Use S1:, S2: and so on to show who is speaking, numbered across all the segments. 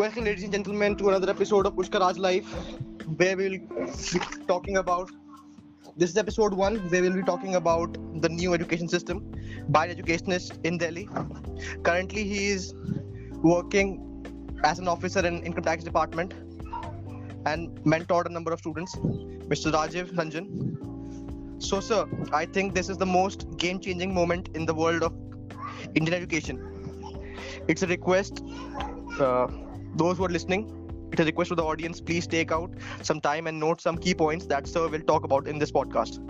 S1: Welcome, ladies and gentlemen, to another episode of Pushkar Raj Life, where we'll be talking about. This is episode one, where we'll be talking about the new education system by an educationist in Delhi. Currently, he is working as an officer in income tax department and mentored a number of students, Mr. Rajeev Ranjan. So, sir, I think this is the most game-changing moment in the world of Indian education. It's a request uh, those who are listening, it's a request to the audience, please take out some time and note some key points that Sir will talk about in this podcast.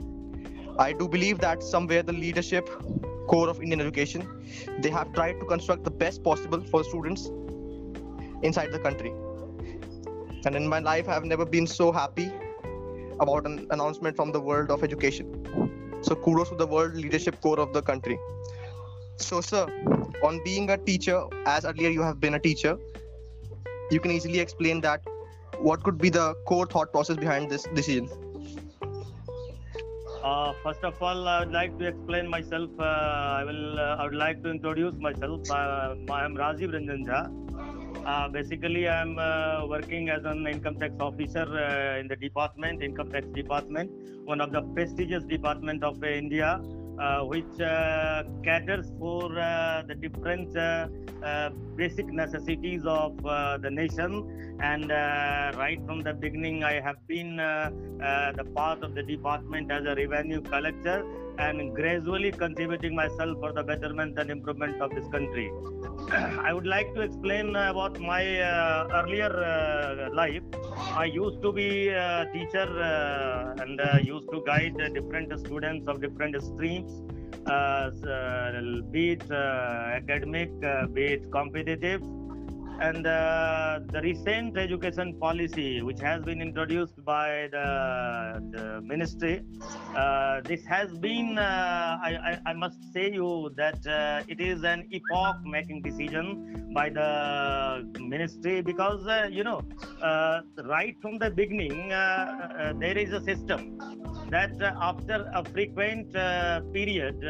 S1: I do believe that somewhere the leadership core of Indian education, they have tried to construct the best possible for students inside the country. And in my life, I've never been so happy about an announcement from the world of education. So kudos to the world leadership core of the country. So, sir, on being a teacher, as earlier you have been a teacher, you can easily explain that what could be the core thought process behind this decision
S2: uh, first of all, I would like to explain myself. Uh, I will. Uh, I would like to introduce myself. Uh, I am Rajeev Ranjan Jha. Uh, basically, I am uh, working as an income tax officer in the department, income tax department, one of the prestigious department of India, Uh, which uh, caters for uh, the different basic necessities of the nation. And right from the beginning, I have been the part of the department as a revenue collector and gradually contributing myself for the betterment and improvement of this country. I would like to explain about my uh, earlier uh, life. I used to be a teacher uh, and used to guide different students of different streams, be it academic, be it competitive and uh, the recent education policy which has been introduced by the, the ministry uh, this has been uh, I, I, I, must say you that uh, it is an epoch making decision by the ministry because uh, you know uh, right from the beginning there is a system that after a frequent period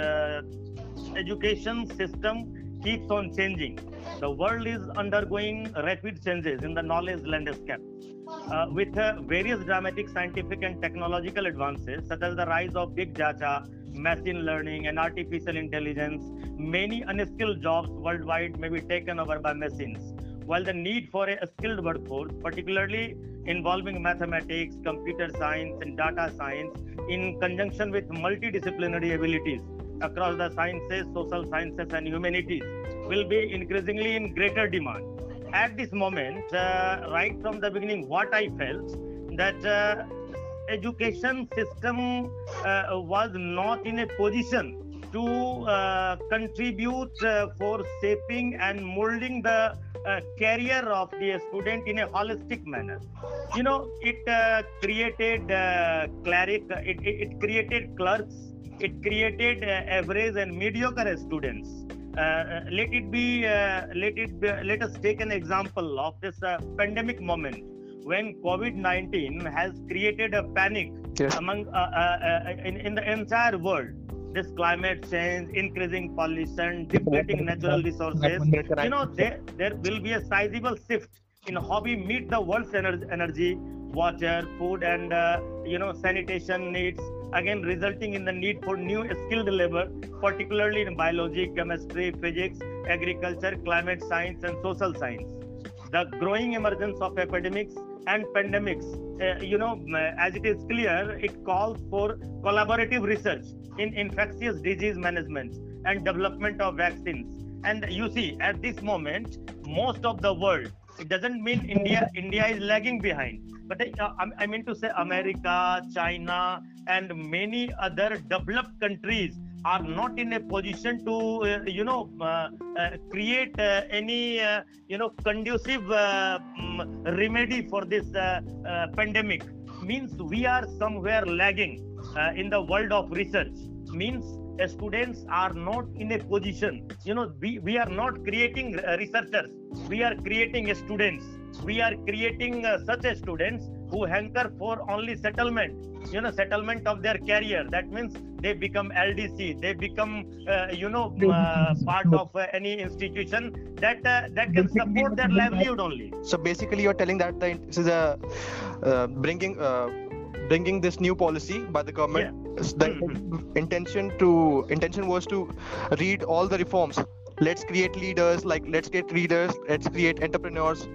S2: education system keeps on changing. The world is undergoing rapid changes in the knowledge landscape. Uh, with uh, various dramatic scientific and technological advances, such as the rise of big data, machine learning, and artificial intelligence, many unskilled jobs worldwide may be taken over by machines. While the need for a skilled workforce, particularly involving mathematics, computer science, and data science, in conjunction with multidisciplinary abilities, across the sciences, social sciences, and humanities will be increasingly in greater demand. At this moment, uh, right from the beginning, what I felt that uh, education system uh, was not in a position to uh, contribute uh, for shaping and molding the uh, career of the student in a holistic manner. You know, it created cleric, it, it created clerks it created uh, average and mediocre students. Uh, uh, let it be. let it. Be, let us take an example of this pandemic moment when COVID-19 has created a panic yes. among in, in the entire world this climate change, increasing pollution, depleting natural resources, you know, there, there will be a sizable shift in how we meet the world's energy, water, food, and, uh, you know, sanitation needs again resulting in the need for new skilled labor, particularly in biology, chemistry, physics, agriculture, climate science, and social science. The growing emergence of epidemics and pandemics, uh, you know, as it is clear, it calls for collaborative research in infectious disease management and development of vaccines. And you see, at this moment, most of the world, it doesn't mean India, India is lagging behind. But uh, I mean to say America, China, and many other developed countries are not in a position to uh, you know uh, uh, create uh, any uh, you know conducive um, remedy for this pandemic. Means we are somewhere lagging in the world of research. Means students are not in a position you know we, we are not creating researchers. We are creating students. We are creating uh, such students who hanker for only settlement you know settlement of their career. That means they become ldc they become uh, you know uh, part of uh, any institution that uh, that can support their livelihood only.
S1: So basically, you're telling that the, this is a uh, bringing uh, bringing this new policy by the government. s- The
S2: Mhm.
S1: intention to intention was to read all the reforms. Let's create leaders. Like let's get leaders. Let's create entrepreneurs.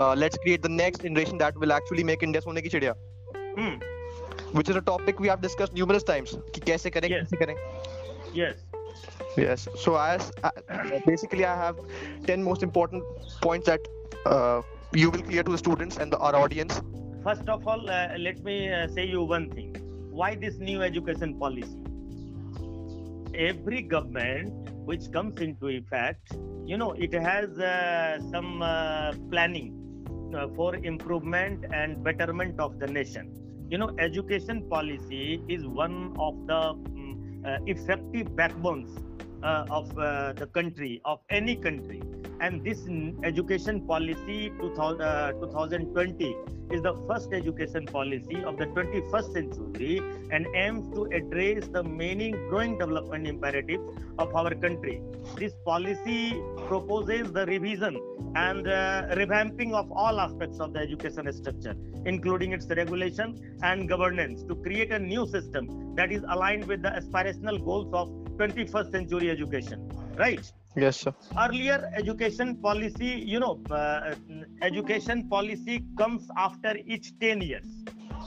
S1: Uh, let's create the next generation that will actually make India सोने की चिड़िया.
S2: Hmm.
S1: Which is a topic we have discussed numerous times. कि कैसे करें
S2: Yes.
S1: कैसे करें.
S2: yes
S1: Yes. So as uh, basically, I have ten most important points that uh, you will clear to the students and the, our audience.
S2: first of all uh, let me uh, say you one thing. Why this new education policy? Every government which comes into effect you know it has uh, some uh, planning uh, for improvement and betterment of the nation. You know education policy is one of the uh, effective backbones of the country of any country and this education policy 2000, uh, 2020 is the first education policy of the 21st century and aims to address the many growing development imperatives of our country. This policy proposes the revision and uh, revamping of all aspects of the education structure, including its regulation and governance, to create a new system that is aligned with the aspirational goals of 21st century education. Right?
S1: Yes, sir.
S2: earlier education policy you know uh, education policy comes after each 10 years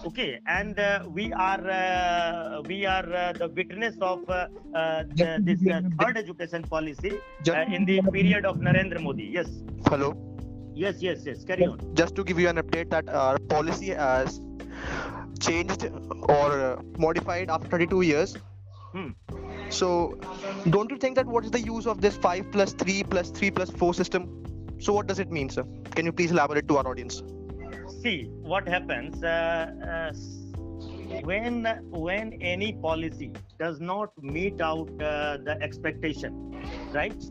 S2: okay and uh, we are uh, we are uh, the witness of uh, uh, the, this uh, third education policy uh, in the period of narendra modi yes
S1: Hello.
S2: yes yes yes carry on
S1: Just to give you an update that our policy has changed or uh, modified after 32 years.
S2: Hmm.
S1: So, don't you think that what is the use of this 5 plus 3 plus 3 plus 4 system? So, what does it mean, sir? Can you please elaborate to our audience?
S2: see what happens uh, uh, when when any policy does not meet out uh, the expectation right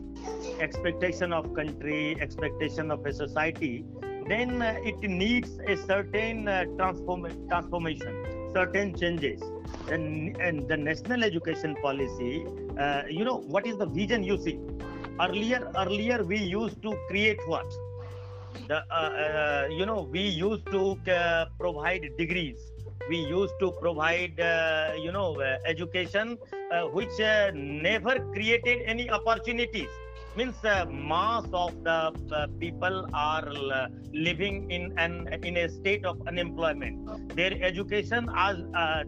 S2: expectation of country expectation of a society then uh, it needs a certain uh, transform transformation certain changes. And, and the national education policy uh, you know what is the vision you see? Earlier earlier we used to create what? The uh, uh, you know we used to uh, provide degrees. We used to provide uh, you know uh, education which never created any opportunities means uh, mass of the uh, people are uh, living in an in a state of unemployment. Their education as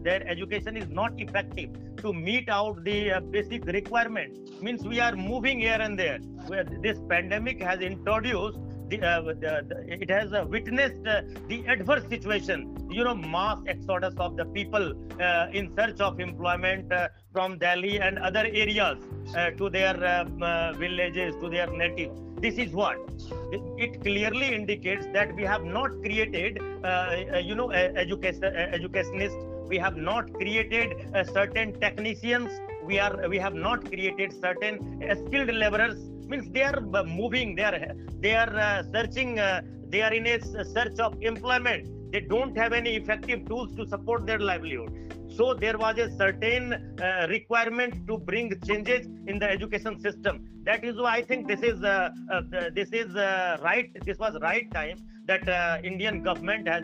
S2: their education is not effective. To meet out the basic requirement means we are moving here and there. Where this pandemic has introduced the, uh, the, the, it has uh, witnessed uh, the adverse situation. You know mass exodus of the people uh, in search of employment uh, from delhi and other areas uh, to their villages to their native this is what? It, it clearly indicates that we have not created you know education educationists. We have not created certain technicians. We are we have not created certain skilled laborers means they are uh, moving they are they are uh, searching uh, they are in a search of employment. They don't have any effective tools to support their livelihood. So there was a certain uh, requirement to bring changes in the education system. That is why i think this is uh, uh, this is right this was right time that indian government has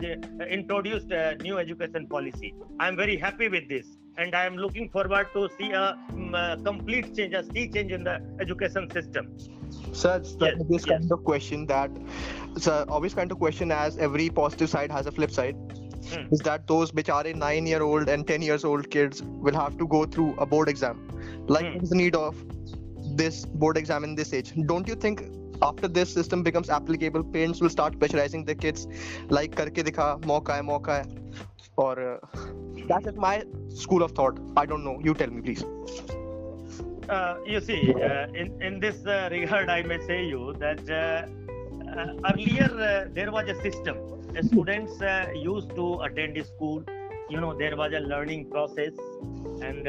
S2: introduced a new education policy. I am very happy with this and i am looking forward to see a, mm, uh complete change a sea change in the education system
S1: Sir, it's the
S2: Yes,
S1: obvious
S2: yes.
S1: kind of question that it's a obvious kind of question as every positive side has a flip side.
S2: Hmm.
S1: Is that those bichare nine year old and ten years old kids will have to go through a board exam? Like
S2: Hmm.
S1: the need of this board exam in this age? Don't you think after this system becomes applicable, parents will start pressurizing their kids like karke dikha, mauka hai, mauka hai. Or uh, that's just my school of thought. I don't know. You tell me, please.
S2: uh, you see, uh, in in this uh, regard, I may say you that uh, uh, earlier uh, there was a system. Uh, students used to attend school. You know, there was a learning process, and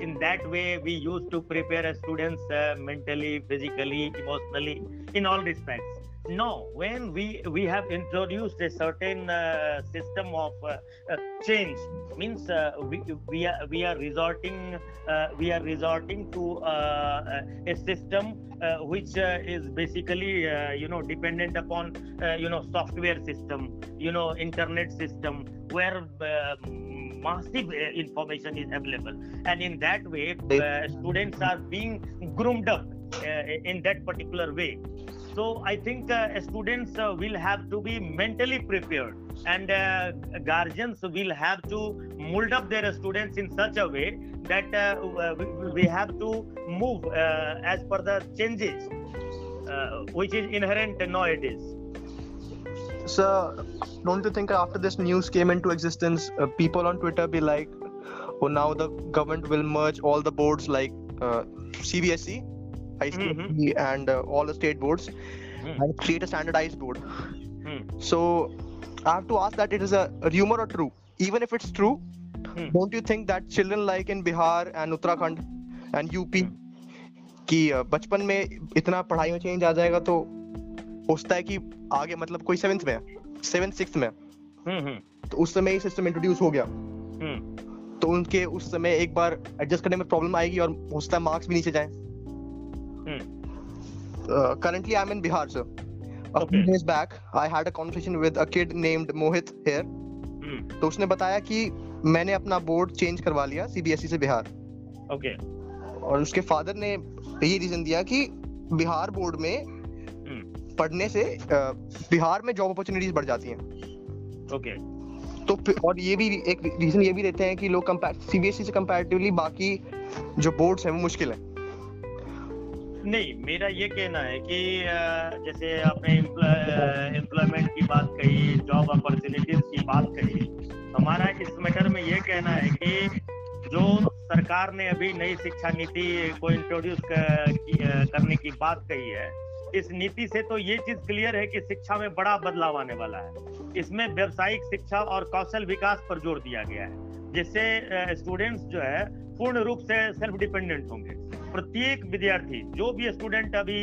S2: in that way, we used to prepare students mentally, physically, emotionally, in all respects. No when we we have introduced a certain uh, system of uh, uh, change means uh, we we are we are resorting uh, we are resorting to uh, a system which is basically you know dependent upon you know software system you know internet system where massive information is available. And in that way students are being groomed up in that particular way so i think uh, students uh, will have to be mentally prepared and uh, guardians will have to mold up their students in such a way that uh, we have to move uh, as per the changes uh, which is inherent nowadays.
S1: So don't you think after this news came into existence people on twitter be like oh now the government will merge all the boards like cbse ICSE mm-hmm. and uh, all the state boards mm. and create a standardized board. Mm. So I have to ask that it is a rumor or true. Even if it's true, mm. don't you think that children like in Bihar and Uttarakhand and UP कि बचपन में इतना पढ़ाई में change आ जाएगा तो होता है कि आगे मतलब कोई सेवेंथ में सेवेंथ सिक्स में तो उस समय ये सिस्टम इंट्रोड्यूस हो गया तो उनके उस समय एक बार एडजस्ट करने में प्रॉब्लम आएगी और हो सकता है मार्क्स भी नीचे जाए uh, currently I'm in Bihar, sir. A okay. few days back, I had a conversation with a kid named Mohit here. Hmm. तो उसने बताया कि मैंने अपना बोर्ड चेंज करवा लिया सीबीएसई e से बिहार
S2: ओके okay.
S1: और उसके फादर ने ये रीजन दिया कि बिहार बोर्ड में hmm. पढ़ने से बिहार में जॉब अपॉर्चुनिटीज़ बढ़ जाती हैं
S2: ओके okay.
S1: तो और ये भी एक रीजन ये भी देते हैं कि लोग सीबीएसई e से कंपैरेटिवली बाकी जो बोर्ड्स हैं वो मुश्किल है
S2: नहीं, मेरा ये कहना है कि जैसे आपने एम्प्लॉयमेंट की बात कही जॉब अपॉर्चुनिटीज़ की बात कही, हमारा इस मैटर में ये कहना है कि जो सरकार ने अभी नई शिक्षा नीति को इंट्रोड्यूस करने की बात कही है, इस नीति से तो ये चीज़ क्लियर है कि शिक्षा में बड़ा बदलाव आने वाला है। इसमें व्यवसायिक शिक्षा और कौशल विकास पर ज़ोर दिया गया है। जिससे स्टूडेंट्स जो है पूर्ण रूप से सेल्फ डिपेंडेंट होंगे। प्रत्येक विद्यार्थी, जो भी स्टूडेंट अभी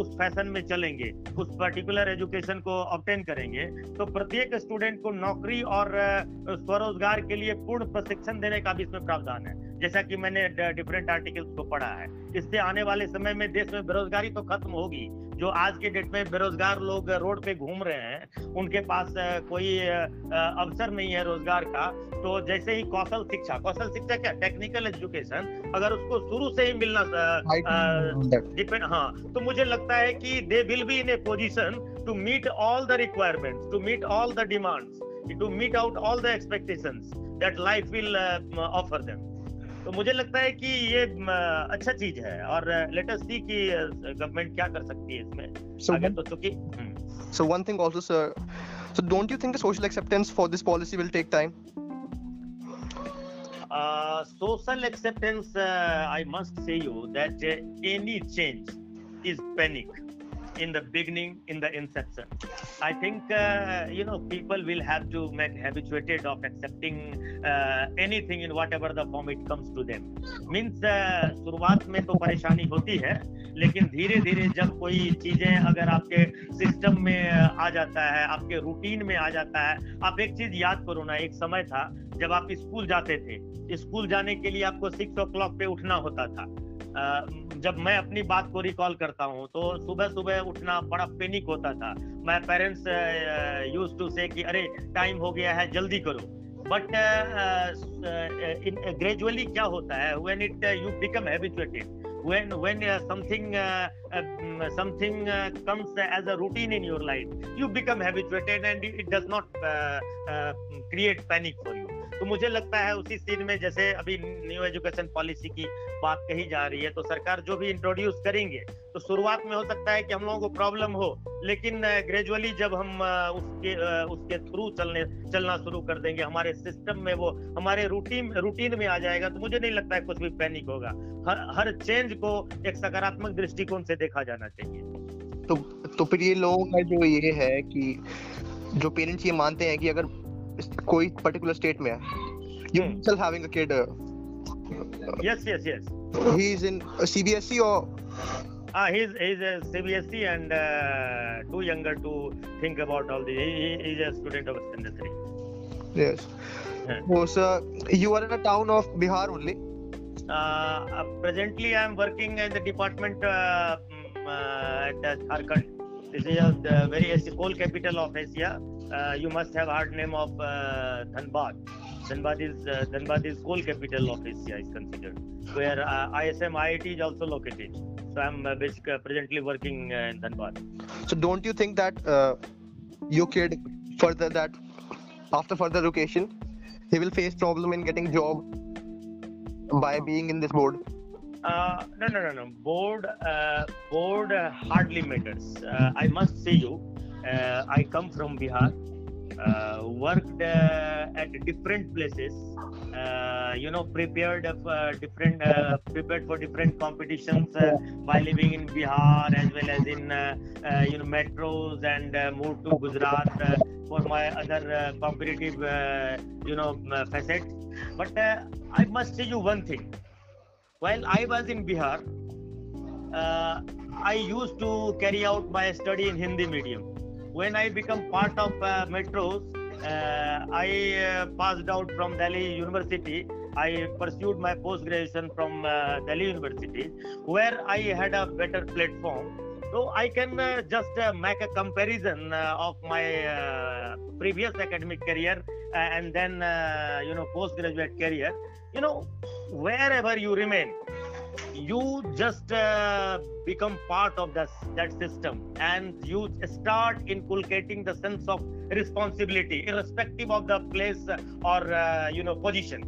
S2: उस फ़ैशन में चलेंगे, उस पर्टिकुलर एजुकेशन को ऑप्टेन करेंगे तो प्रत्येक स्टूडेंट को नौकरी और स्वरोजगार के लिए पूर्ण प्रशिक्षण देने का भी इसमें प्रावधान है। जैसा कि मैंने डिफरेंट आर्टिकल्स को पढ़ा है। इससे आने वाले समय में देश में बेरोजगारी तो खत्म होगी। जो आज के डेट में बेरोजगार लोग रोड पे घूम रहे हैं, उनके पास कोई अवसर नहीं है रोज़गार का तो जैसे ही कौशल शिक्षा कौशल शिक्षा क्या? टेक्निकल एजुकेशन अगर उसको शुरू से ही मिलना डिपेंड हाँ तो मुझे लगता है कि they will be in a position to meet all the requirement to meet all the demands to meet out all the expectations that life will offer them तो मुझे लगता है कि ये अच्छा चीज़ है और लेटेस्ट सी कि गवर्नमेंट क्या कर सकती है इसमें। So आगे तो चूँकि
S1: so one thing also sir so don't you think the social acceptance for this policy will take time?
S2: Uh, social acceptance uh, i must say you that uh, any change is panic in the beginning in the inception i think uh, you know people will have to make habituated of accepting uh, anything in whatever the form it comes to them means uh, शुरुआत में तो परेशानी होती है लेकिन धीरे धीरे जब कोई चीज़ें अगर आपके सिस्टम में आ जाता है आपके रूटीन में आ जाता है आप एक चीज़ याद करो ना एक समय था जब आप स्कूल जाते थे स्कूल जाने के लिए आपको सिक्स ओ क्लॉक पे उठना होता था जब मैं अपनी बात को रिकॉल करता हूँ तो सुबह सुबह उठना बड़ा पेनिक होता था मैं पेरेंट्स यूज़ टू से कि अरे टाइम हो गया है जल्दी करो बट ग्रेजुअली क्या होता है when it you become habituated when when uh, something uh, uh, something uh, comes as a routine in your life you become habituated and it does not uh, uh, create panic for you तो मुझे लगता है उसी scene में जैसे अभी new education policy की बात कही जा रही है तो सरकार जो भी इंट्रोड्यूस करेंगे तो शुरुआत में हो सकता है कि हम लोगों को प्रॉब्लम हो, लेकिन ग्रेजुअली जब हम उसके उसके थ्रू चलने, चलना शुरू कर देंगे, हमारे सिस्टम में वो, हमारे रूटीन रूटीन में आ जाएगा तो मुझे नहीं लगता है कुछ भी पैनिक होगा। हर हर चेंज को एक सकारात्मक दृष्टिकोण से देखा जाना चाहिए।
S1: तो तो फिर ये लोगों का जो ये है कि, जो पेरेंट्स ये मानते हैं कि अगर कोई पर्टिकुलर स्टेट में है hmm. still having a kid uh,
S2: yes yes yes
S1: he's in cbse or
S2: Ah, he's he's a CBSE and uh, too younger to think about all this. He, he- he's a student of standard three.
S1: Yes.
S2: Yeah.
S1: Oh, sir, you are in a town of Bihar only.
S2: Uh, uh, presently, I am working in the department uh, mm, uh, at uh, Jharkhand. This is uh, the very coal capital of Asia. Uh, you must have heard name of uh, Dhanbad. Dhanbad is uh, Dhanbad is coal capital of Asia is considered, where uh, ISM IIT is also located. So I'm uh, basically presently working uh, in Dhanbad.
S1: So don't you think that uh, your kid further that after further education he will face problem in getting job by being in this board?
S2: Uh, no, no, no, no. Board, uh, board uh, hardly matters. Uh, I must say you, I come from Bihar, uh, worked uh, at different places. Uh, you know, prepared uh, different, uh, prepared for different competitions uh, by living in Bihar as well as in uh, uh, you know metros and uh, moved to Gujarat uh, for my other uh, competitive uh, you know uh, facets. But uh, I must tell you one thing while I was in Bihar, uh, I used to carry out my study in Hindi medium. When I become part of uh, metros, uh, I uh, passed out from Delhi University. I pursued my post graduation from uh, Delhi University, where I had a better platform. So I can uh, just uh, make a comparison uh, of my previous academic career and then you know postgraduate career. You know, wherever you remain, you just uh, become part of that, that system and you start inculcating the sense of responsibility irrespective of the place or uh, you know position.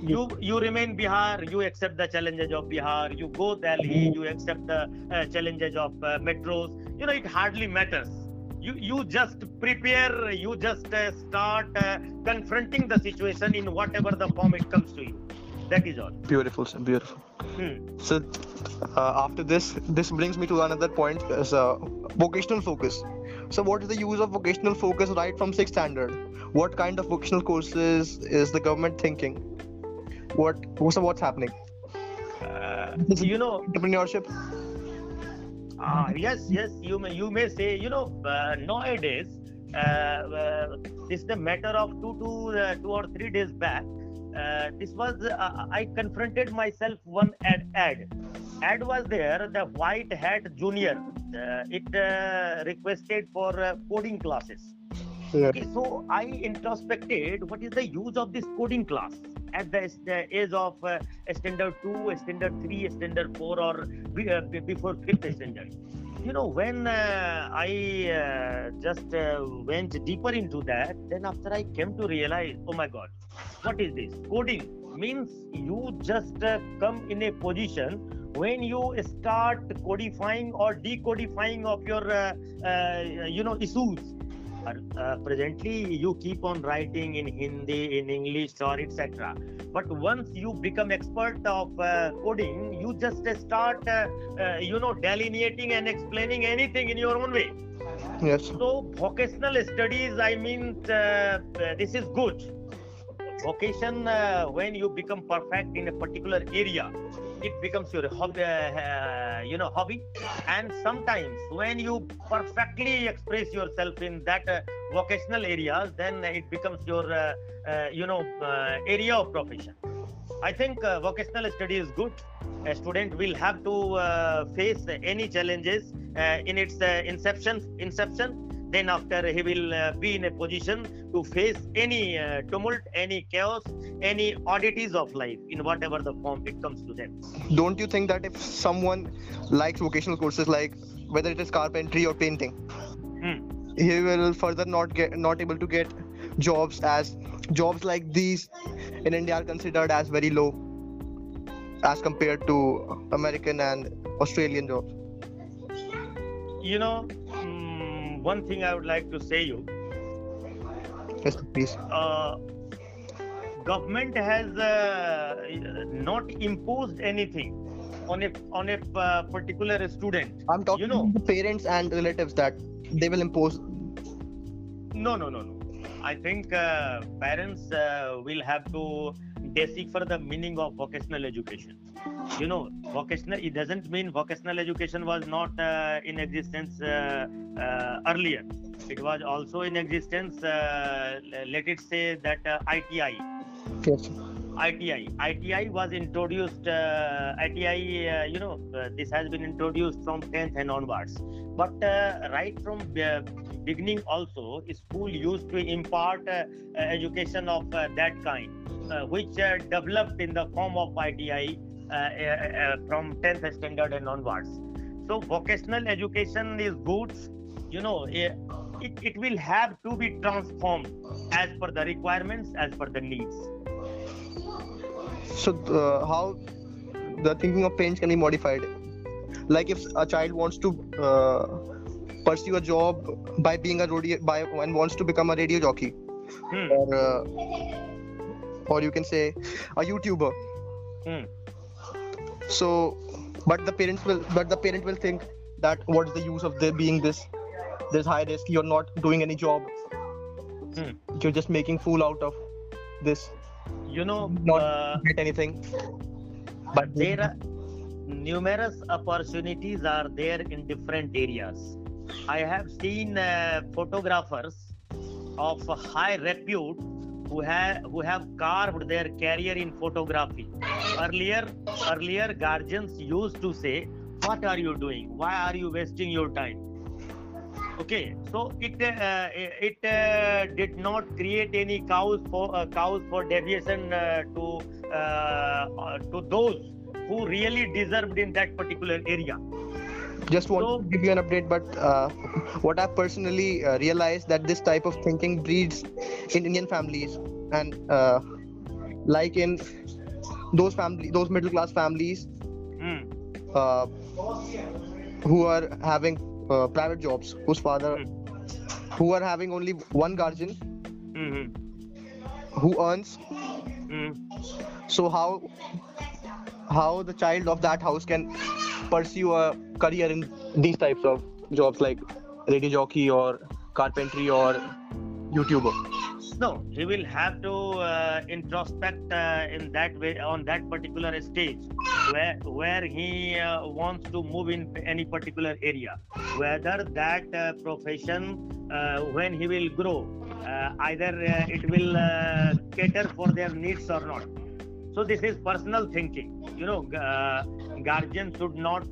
S2: You you remain bihar you accept the challenges of bihar you go delhi you accept the uh, challenges of uh, metros. You know it hardly matters. You you just prepare you just uh, start uh, confronting the situation in whatever the form it comes to you that is all
S1: Beautiful, sir. Beautiful.
S2: Hmm.
S1: So uh, after this, this brings me to another point: is uh, vocational focus. So what is the use of vocational focus right from sixth standard? What kind of vocational courses is the government thinking? What so what's happening?
S2: Uh, you know
S1: Entrepreneurship.
S2: Ah, yes, yes. You may you may say, you know, uh, nowadays, uh, uh, this is the matter of two to uh, two or three days back. Uh, this was uh, I confronted myself one ad ad. Ad was there. The White Hat Junior. Uh, it uh, requested for uh, coding classes.
S1: Yeah.
S2: Okay, so I introspected what is the use of this coding class at the, the age of uh, standard 2, standard 3, standard 4, or uh, before 5th standard. You know, when uh, I uh, just uh, went deeper into that, then after I came to realize, oh my God, what is this? Coding means you just uh, come in a position when you start codifying or decodifying of your, uh, uh, you know, issues uh, uh, presently you keep on writing in hindi in english or etc but once you become expert of uh, coding you just start uh, uh, you know delineating and explaining anything in your own way.
S1: Yes.
S2: so vocational studies i mean uh, uh, this is good. Vocation uh, when you become perfect in a particular area it becomes your hobby uh, uh, you know hobby. And sometimes when you perfectly express yourself in that uh, vocational areas then it becomes your uh, uh, you know uh, area of profession. I think vocational study is good. A student will have to face any challenges in its inception inception then after he will uh, be in a position to face any uh, tumult any chaos any oddities of life in whatever the form it comes to them
S1: Don't you think that if someone likes vocational courses like whether it is carpentry or painting,
S2: Hmm.
S1: he will further not get not able to get jobs as jobs like these in India are considered as very low as compared to American and Australian jobs.
S2: you know mm, one thing i would like to say you
S1: Yes, please.
S2: uh, government has uh, not imposed anything on a on a uh, particular student
S1: I'm talking
S2: You know-
S1: about parents and relatives that they will impose.
S2: no no no no i think uh, parents uh, will have to decipher the meaning of vocational education. You know, vocational, it doesn't mean vocational education was not uh, in existence uh, uh, earlier. It was also in existence, uh, let it say that uh, ITI.
S1: Yes.
S2: ITI. ITI was introduced, uh, ITI, uh, you know, uh, this has been introduced from 10th and onwards. But uh, right from the beginning, also, school used to impart uh, education of uh, that kind, which developed in the form of ITI from 10th standard and onwards. So, vocational education is good, you know, it, it will have to be transformed as per the requirements, as per the needs.
S1: So uh, how the thinking of parents can be modified? Like if a child wants to uh, pursue a job by being a radio by and wants to become a radio jockey,
S2: Hmm.
S1: or uh, or you can say a YouTuber.
S2: Hmm.
S1: So, but the parents will but the parent will think that what is the use of there being this? this high risk. You're not doing any job.
S2: Hmm.
S1: You're just making fool out of this.
S2: You know,
S1: Not
S2: uh,
S1: get anything.
S2: but there are numerous opportunities are there in different areas. I have seen uh, photographers of high repute who have who have carved their career in photography. Earlier, earlier guardians used to say, "What are you doing? Why are you wasting your time?" Okay, so it uh, it uh, did not create any cows for uh, cows for deviation uh, to uh, uh, to those who really deserved in that particular area.
S1: just want
S2: So-
S1: to give you an update but uh, what i've personally uh, realized that this type of thinking breeds in indian families and uh, like in those family those middle class families
S2: Hmm.
S1: uh, who are having uh, private jobs whose father who are having only one guardian
S2: Hmm.
S1: who earns
S2: Hmm.
S1: so how how the child of that house can pursue a career in these types of jobs like radio jockey or carpentry or youtuber
S2: No, he will have to uh, introspect uh, in that way on that particular stage where where he uh, wants to move in any particular area. Whether that uh, profession, uh, when he will grow, uh, either it will cater for their needs or not. So this is personal thinking. You know, uh, guardian should not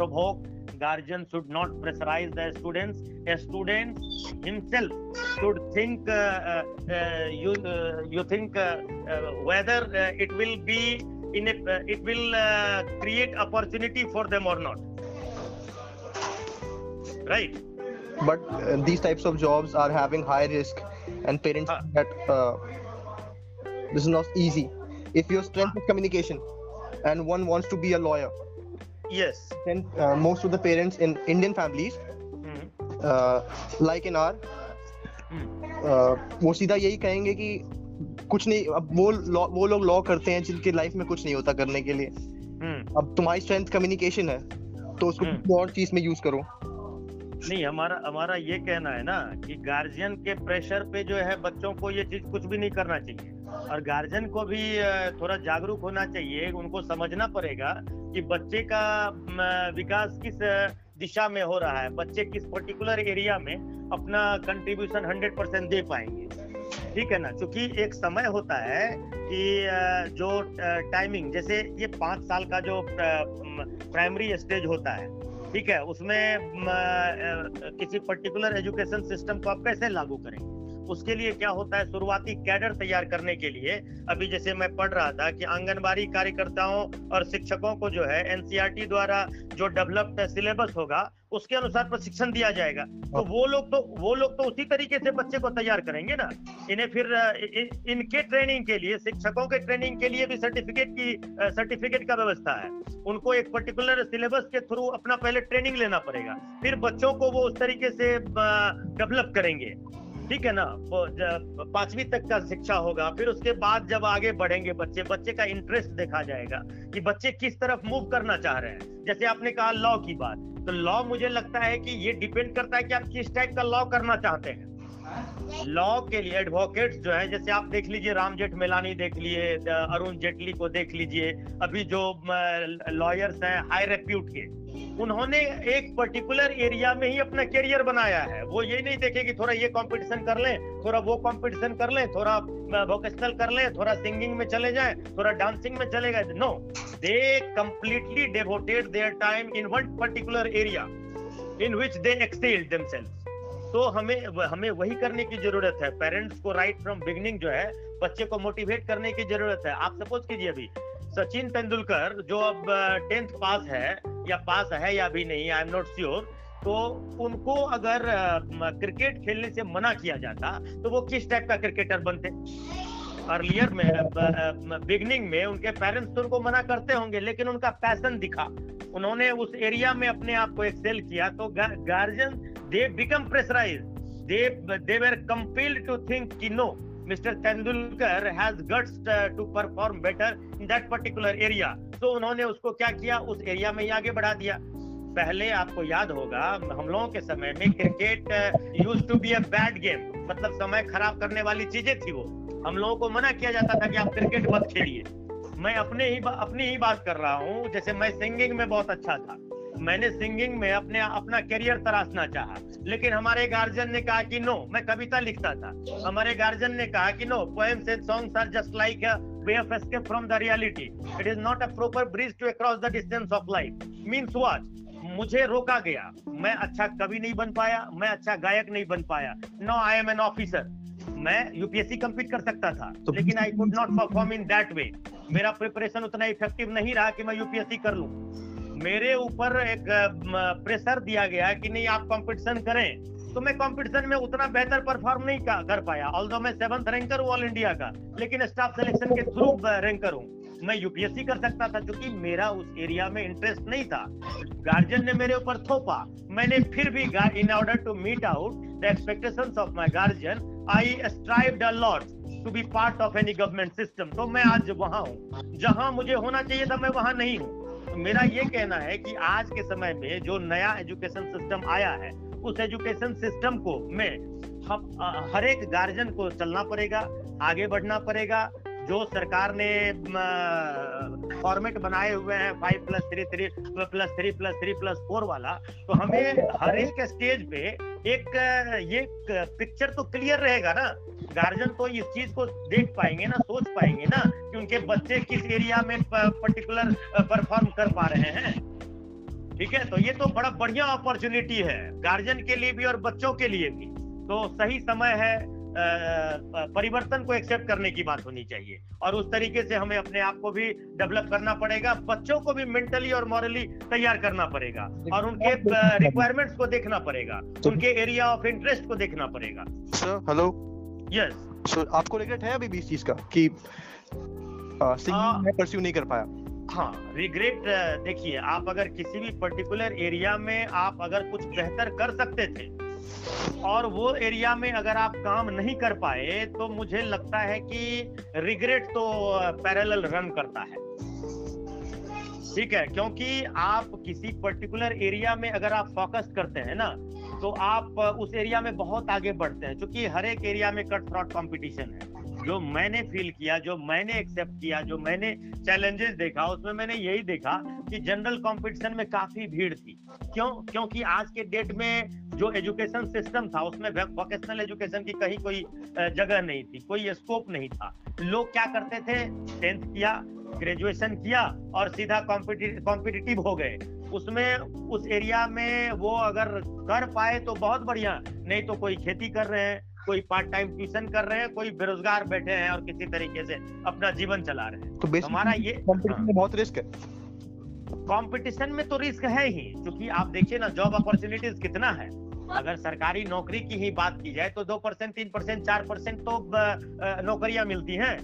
S2: provoke. Guardian should not pressurize the students. A student himself should think. Uh, uh, uh, you uh, you think uh, uh, whether uh, it will be in a uh, it will uh, create opportunity for them or not. Right.
S1: but uh, these types of jobs are having high risk and parents that uh, this is not easy if your strength is communication and one wants to be a lawyer
S2: Yes.
S1: then uh, most of the parents in indian families
S2: mm-hmm.
S1: uh, like in our
S2: Hmm.
S1: uh, वो सीधा यही कहेंगे कि कुछ नहीं अब वो वो लोग लॉ करते हैं जिनके लाइफ में कुछ नहीं होता करने के लिए
S2: Hmm.
S1: अब तुम्हारी स्ट्रेंथ कम्युनिकेशन है तो उसको
S2: हम्म।
S1: और चीज़ में यूज़ करो
S2: नहीं, हमारा हमारा ये कहना है ना कि गार्जियन के प्रेशर पे जो है बच्चों को ये चीज़ कुछ भी नहीं करना चाहिए। और गार्जियन को भी थोड़ा जागरूक होना चाहिए, उनको समझना पड़ेगा कि बच्चे का विकास किस दिशा में हो रहा है। बच्चे किस पर्टिकुलर एरिया में अपना कंट्रीब्यूशन हंड्रेड परसेंट दे पाएँगे। ठीक है ना? क्योंकि एक समय होता है कि जो टाइमिंग जैसे ये पाँच साल का जो प्राइमरी स्टेज होता है ठीक है उसमें किसी पर्टिकुलर एजुकेशन सिस्टम को आप कैसे लागू करेंगे? उसके लिए क्या होता है शुरुआती कैडर तैयार करने के लिए, अभी जैसे मैं पढ़ रहा था कि आंगनबाड़ी कार्यकर्ताओं और शिक्षकों को जो है एनसीईआरटी द्वारा जो डेवलप्ड सिलेबस होगा, उसके अनुसार प्रशिक्षण दिया जाएगा। तो वो लोग तो वो लोग तो उसी तरीके से बच्चे को तैयार करेंगे ना। इन्हें फिर इ- इनके ट्रेनिंग के लिए, शिक्षकों के ट्रेनिंग के लिए भी सर्टिफिकेट की सर्टिफिकेट का व्यवस्था है। उनको एक पर्टिकुलर सिलेबस के थ्रू अपना पहले ट्रेनिंग लेना पड़ेगा। फिर बच्चों को वो उस तरीके से डेवलप करेंगे। ठीक है ना? पांचवी तक का शिक्षा होगा, फिर उसके बाद जब आगे बढ़ेंगे बच्चे बच्चे का इंटरेस्ट देखा जाएगा कि बच्चे किस तरफ़ मूव करना चाह रहे हैं। जैसे आपने कहा लॉ की बात तो लॉ मुझे लगता है कि ये डिपेंड करता है कि आप किस टाइप का लॉ करना चाहते हैं। लॉ के लिए एडवोकेट्स जो है, जैसे आप देख लीजिए, राम जेठमेलानी देख लिए अरुण जेटली को देख लीजिए, अभी जो लॉयर्स हैं हाई रेप्यूट के, उन्होंने एक पर्टिकुलर एरिया में ही अपना करियर बनाया है। वो ये नहीं देखे कि थोड़ा ये कंपटीशन कर लें, थोड़ा वो कंपटीशन कर लें, थोड़ा वोकेशनल कर लें, थोड़ा सिंगिंग में चले जाएँ, थोड़ा डांसिंग में चले गए। No they completely devoted their time in one particular area in which they excelled themselves तो हमें हमें वही करने की ज़रूरत है। पेरेंट्स को राइट फ्रॉम बिगनिंग जो है, बच्चे को मोटिवेट करने की ज़रूरत है। आप सपोज़ कीजिए अभी, सचिन तेंदुलकर जो अब टेंथ पास है, या पास है या अभी नहीं आई एम नॉट श्योर तो उनको अगर क्रिकेट खेलने से मना किया जाता तो वो किस टाइप का क्रिकेटर बनते? अर्लियर में बिगनिंग में उनके पेरेंट्स तो उनको मना करते होंगे लेकिन उनका पैसन दिखा। उन्होंने उस एरिया में अपने आप को एक्सेल किया तो guardian they become pressurise they they were compelled to think कि no. Tendulkar has guts uh, to perform better in that particular area. So उन्होंने उसको क्या किया? उस एरिया में ही आगे बढ़ा दिया। पहले आपको याद होगा हम लोगों के समय में cricket use to be a bad game मतलब समय खराब करने वाली चीज़ें थी वो। हम लोगों को मना किया जाता था कि आप क्रिकेट मत खेलिए। मैं अपने ही अपनी ही बात कर रहा हूँ, जैसे मैं सिंगिंग में बहुत अच्छा था। मैंने सिंगिंग में अपने, अपना करियर तराशना चाहा। लेकिन हमारे गार्जियन ने कहा कि नो मैं कविता लिखता था। हमारे गार्जियन ने कहा कि no poems and songs are just like way of escape from the reality it is not a proper bridge to across the distance of life means what मुझे रोका गया। मैं अच्छा कवि नहीं बन पाया, मैं अच्छा गायक नहीं बन पाया। No I am an officer मैं यूपीएससी कंप्लीट कर सकता था तो लेकिन I could not perform in that way मेरा प्रिपरेशन उतना इफ़ेक्टिव नहीं रहा कि मैं यूपीएससी कर लूँ। मेरे ऊपर एक प्रेशर दिया गया कि नहीं आप कंपटीशन करें। तो मैं कंपटीशन में उतना बेहतर परफॉर्म नहीं कर पाया। ऑल मैं सेवंथ रैंकर हूँ ऑल इंडिया का लेकिन स्टाफ सिलेक्शन के थ्रू रैंकर हूँ मैं यूपीएससी कर सकता था क्योंकि मेरा उस एरिया में इंटरेस्ट नहीं था। गार्जियन ने मेरे ऊपर थोपा। मैंने फिर भी in order to meet out the expectations of my guardian I strived a lot to be part of any government system तो मैं आज वहाँ हूँ। जहाँ मुझे होना चाहिए था, मैं वहाँ नहीं हूँ। मेरा ये कहना है कि आज के समय में जो नया एजुकेशन सिस्टम आया है, उस एजुकेशन सिस्टम को में हर एक गार्जियन को चलना पड़ेगा, आगे बढ़ना पड़ेगा जो सरकार ने फॉर्मेट बनाए हुए हैं five plus three three plus three plus three plus four वाला तो हमें हर एक स्टेज पे एक ये पिक्चर तो क्लियर रहेगा ना। गार्जियन तो इस चीज़ को देख पाएँगे ना सोच पाएँगे ना कि उनके बच्चे किस एरिया में पर्टिकुलर परफॉर्म कर पा रहे हैं। ठीक है? तो ये तो बड़ा बढ़िया अपॉर्चुनिटी है गार्जियन के लिए भी और बच्चों के लिए भी। तो सही समय है परिवर्तन को एक्सेप्ट करने की बात होनी चाहिए। और उस तरीके से हमें अपने आप को भी डेवलप करना पड़ेगा बच्चों को भी मेंटली और मॉरली तैयार करना पड़ेगा। और उनके रिक्वायरमेंट्स को देखना पड़ेगा। तो उनके एरिया ऑफ़ इंटरेस्ट को देखना पड़ेगा।
S1: हेलो
S2: यस
S1: सो आपको रिग्रेट है अभी भी इस चीज़ का कि सिंगिंग में परस्यू नहीं कर पाया?
S2: हाँ रिग्रेट देखिए आप अगर किसी भी पर्टिकुलर एरिया में आप अगर कुछ बेहतर कर सकते थे और वो एरिया में अगर आप काम नहीं कर पाए तो मुझे लगता है कि रिग्रेट तो पैरल रन करता है। ठीक है? क्योंकि आप किसी पर्टिकुलर एरिया में अगर आप फोकस करते हैं ना तो आप उस एरिया में बहुत आगे बढ़ते हैं, क्योंकि हर एक एरिया में कट थ्रॉट कॉम्पिटिशन है। जो मैंने फील किया, जो मैंने एक्सेप्ट किया, जो मैंने चैलेंजेस देखा, उसमें मैंने यही देखा कि जनरल कंपटीशन में काफ़ी भीड़ थी। क्यों? क्योंकि आज के डेट में जो एजुकेशन सिस्टम था, उसमें वोकेशनल एजुकेशन की कहीं कोई जगह नहीं थी, कोई स्कोप नहीं था। लोग क्या करते थे? टेंथ किया ग्रेजुएशन किया और सीधा कॉम्पिटिटिव हो गए। उसमें, उस एरिया में वो अगर कर पाए तो बहुत बढ़िया, नहीं तो कोई खेती कर रहे हैं। कोई पार्ट टाइम ट्यूशन कर रहे हैं कोई बेरोजगार बैठे हैं और किसी तरीके से अपना जीवन चला रहे हैं।
S1: तो हमारा ये कंपटीशन में बहुत रिस्क है।
S2: कॉम्पिटिशन में तो रिस्क है ही क्योंकि आप देखिए ना जॉब अपॉर्चुनिटीज़ कितना है। अगर सरकारी नौकरी की ही बात की जाए तो दो परसेंट तीन परसेंट चार परसेंट तो नौकरियाँ मिलती हैं।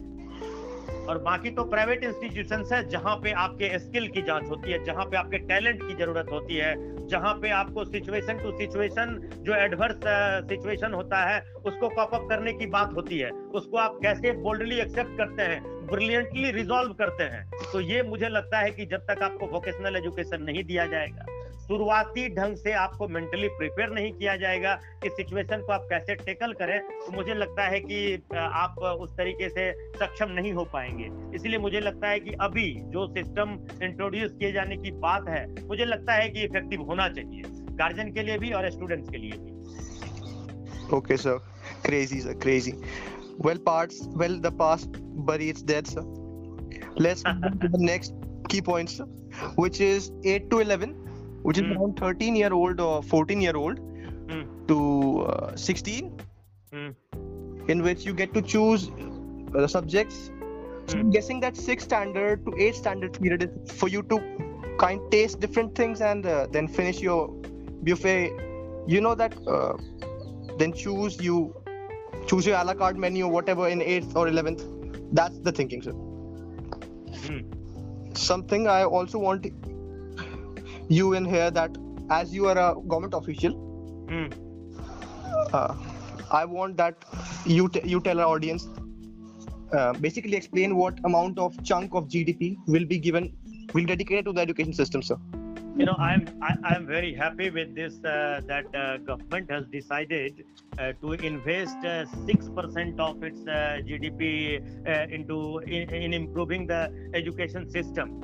S2: और बाकी तो प्राइवेट इंस्टीट्यूशन है जहाँ पे आपके स्किल की जाँच होती है, जहाँ पे आपके टैलेंट की ज़रूरत होती है, जहाँ पे आपको सिचुएशन टू सिचुएशन जो एडवर्स सिचुएशन होता है, उसको कॉप अप करने की बात होती है। उसको आप कैसे बोल्डली एक्सेप्ट करते हैं ब्रिलियंटली रिजॉल्व करते हैं। तो ये मुझे लगता है कि जब तक आपको वोकेशनल एजुकेशन नहीं दिया जाएगा शुरुआती ढंग से आपको मेंटली प्रिपेयर नहीं किया जाएगा कि सिचुएशन को आप कैसे टेकल करें तो मुझे लगता है कि आप उस तरीके से सक्षम नहीं हो पाएँगे इसलिए मुझे लगता है कि अभी जो सिस्टम इंट्रोड्यूस किए जाने की बात है मुझे लगता है कि इफ़ेक्टिव होना चाहिए गार्जियन के लिए भी और स्टूडेंट्स के लिए भी
S1: Okay, sir. Crazy, sir. Crazy. Well, parts. Well, the past bury its dead, sir. Let's move to the next key points, sir, which is 8 to 11, which is
S2: Hmm.
S1: around 13 year old or 14 year old
S2: Hmm.
S1: to uh, 16,
S2: Hmm.
S1: in which you get to choose uh, the subjects. So I'm
S2: Hmm.
S1: guessing that 6 standard to 8 standard period is for you to kind of taste different things and uh, then finish your buffet. You know that. Uh, then choose you choose your a la carte menu or whatever in 8th or 11th that's the thinking sir
S2: Hmm.
S1: something i also want you in here that as you are a government official
S2: Hmm.
S1: uh, i want that you t- you tell our audience uh, basically explain what amount of chunk of gdp will be given will dedicated to the education system sir
S2: you know i'm I, i'm very happy with this uh, that uh, government has decided uh, to invest uh, 6% of its uh, gdp uh, into in, in improving the education system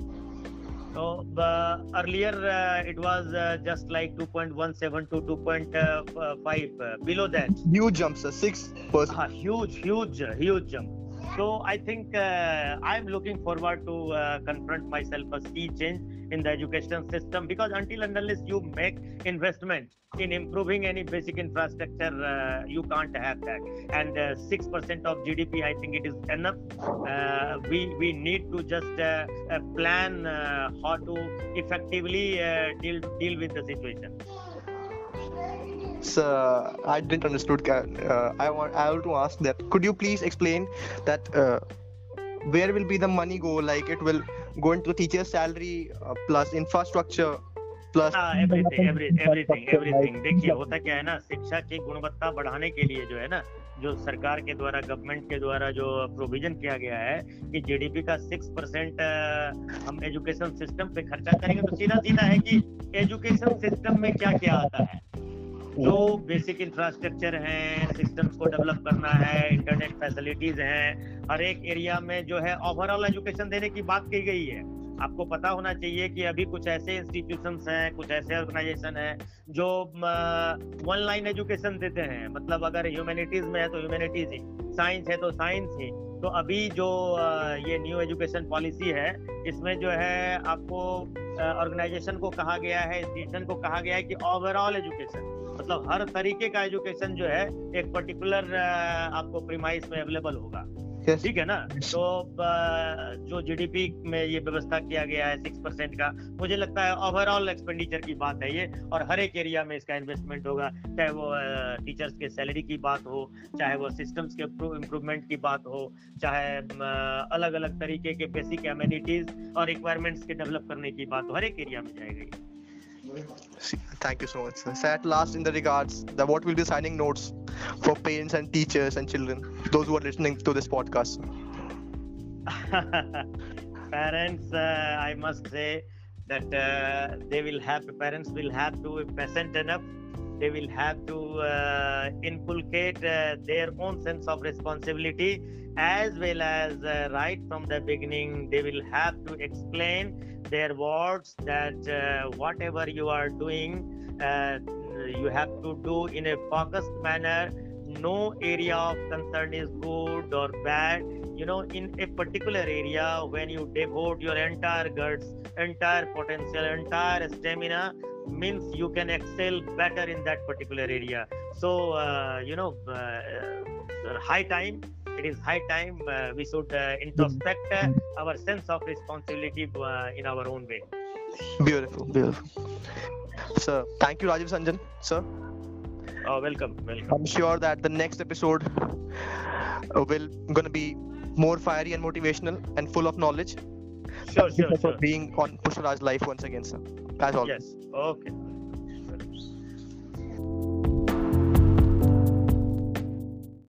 S2: so uh, earlier uh, it was uh, just like 2.17 to 2.5 uh, below that.
S1: Huge jump sir. 6 percent.
S2: Ah, huge, huge, huge jump. So I think uh, I'm looking forward to uh, confront myself a sea change in the education system because until and unless you make investment in improving any basic infrastructure, uh, you can't have that. And uh, six percent of GDP, I think it is enough. Uh, we we need to just uh, uh, plan uh, how to effectively deal deal with the situation.
S1: Sir, I didn't understood. I want I want to ask that. Could you please explain that where will be the money go? Like it will go into teacher's salary uh, plus infrastructure
S2: हाँ everything every everything everything देखिए होता क्या है ना शिक्षा की गुणवत्ता बढ़ाने के लिए जो है ना जो सरकार के द्वारा गवर्नमेंट के द्वारा जो प्रोविज़न किया गया है कि जीडीपी का सिक्स परसेंट हम एजुकेशन सिस्टम पे खर्चा करेंगे तो सीधा सीधा है कि एजुकेशन सिस्टम में क्या क्या आता है। जो बेसिक इंफ्रास्ट्रक्चर है सिस्टम्स को डेवलप करना है इंटरनेट फैसिलिटीज़ हैं, हर एक एरिया में जो है ओवरऑल एजुकेशन देने की बात की गई है। आपको पता होना चाहिए कि अभी कुछ ऐसे इंस्टीट्यूशन हैं, कुछ ऐसे ऑर्गेनाइजेशन हैं, जो वन लाइन एजुकेशन देते हैं। मतलब अगर ह्यूमैनिटीज में है तो ह्यूमैनिटीज ही साइंस है तो साइंस ही। तो अभी जो ये न्यू एजुकेशन पॉलिसी है, इसमें जो है आपको ऑर्गेनाइजेशन को कहा गया है इंस्टीट्यूशन को कहा गया है कि ओवरऑल एजुकेशन मतलब हर तरीके का एजुकेशन जो है एक पर्टिकुलर आपको प्रीमाइस में अवेलेबल होगा।
S1: Yes.
S2: ठीक है ना? तो जो जीडीपी में ये व्यवस्था किया गया है सिक्स परसेंट का मुझे लगता है ओवरऑल एक्सपेंडिचर की बात है ये और हर एक एरिया में इसका इन्वेस्टमेंट होगा। चाहे वो टीचर्स के सैलरी की बात हो चाहे वो सिस्टम्स के इम्प्रूवमेंट की बात हो चाहे अलग अलग तरीके के बेसिक एम्यूनिटीज और रिक्वायरमेंट्स के डेवलप करने की बात हो हर एक एरिया में जाएगा
S1: Thank you so much. Sir. At last, in the regards, the what will be signing notes for parents and teachers and children, those who are listening to this podcast.
S2: parents uh, i must say that uh, they will have parents will have to be enough they will have to uh, inculcate uh, their own sense of responsibility as well as uh, right from the beginning they will have to explain their words that uh, whatever you are doing uh, you have to do in a focused manner. No area of concern is good or bad. You know in a particular area when you devote your entire guts entire potential entire stamina means you can excel better in that particular area. So uh, you know uh, uh, high time it is high time uh, we should uh, introspect uh, our sense of responsibility uh, in our own way
S1: Beautiful, beautiful. Sir, thank you, Rajeev Ranjan. Sir,
S2: oh welcome welcome
S1: I'm sure that the next episode uh, will gonna be more fiery and motivational and full of knowledge.
S2: sure
S1: Thank you
S2: sure
S1: for being on Pushparaj Life once again, sir. As always.
S2: yes okay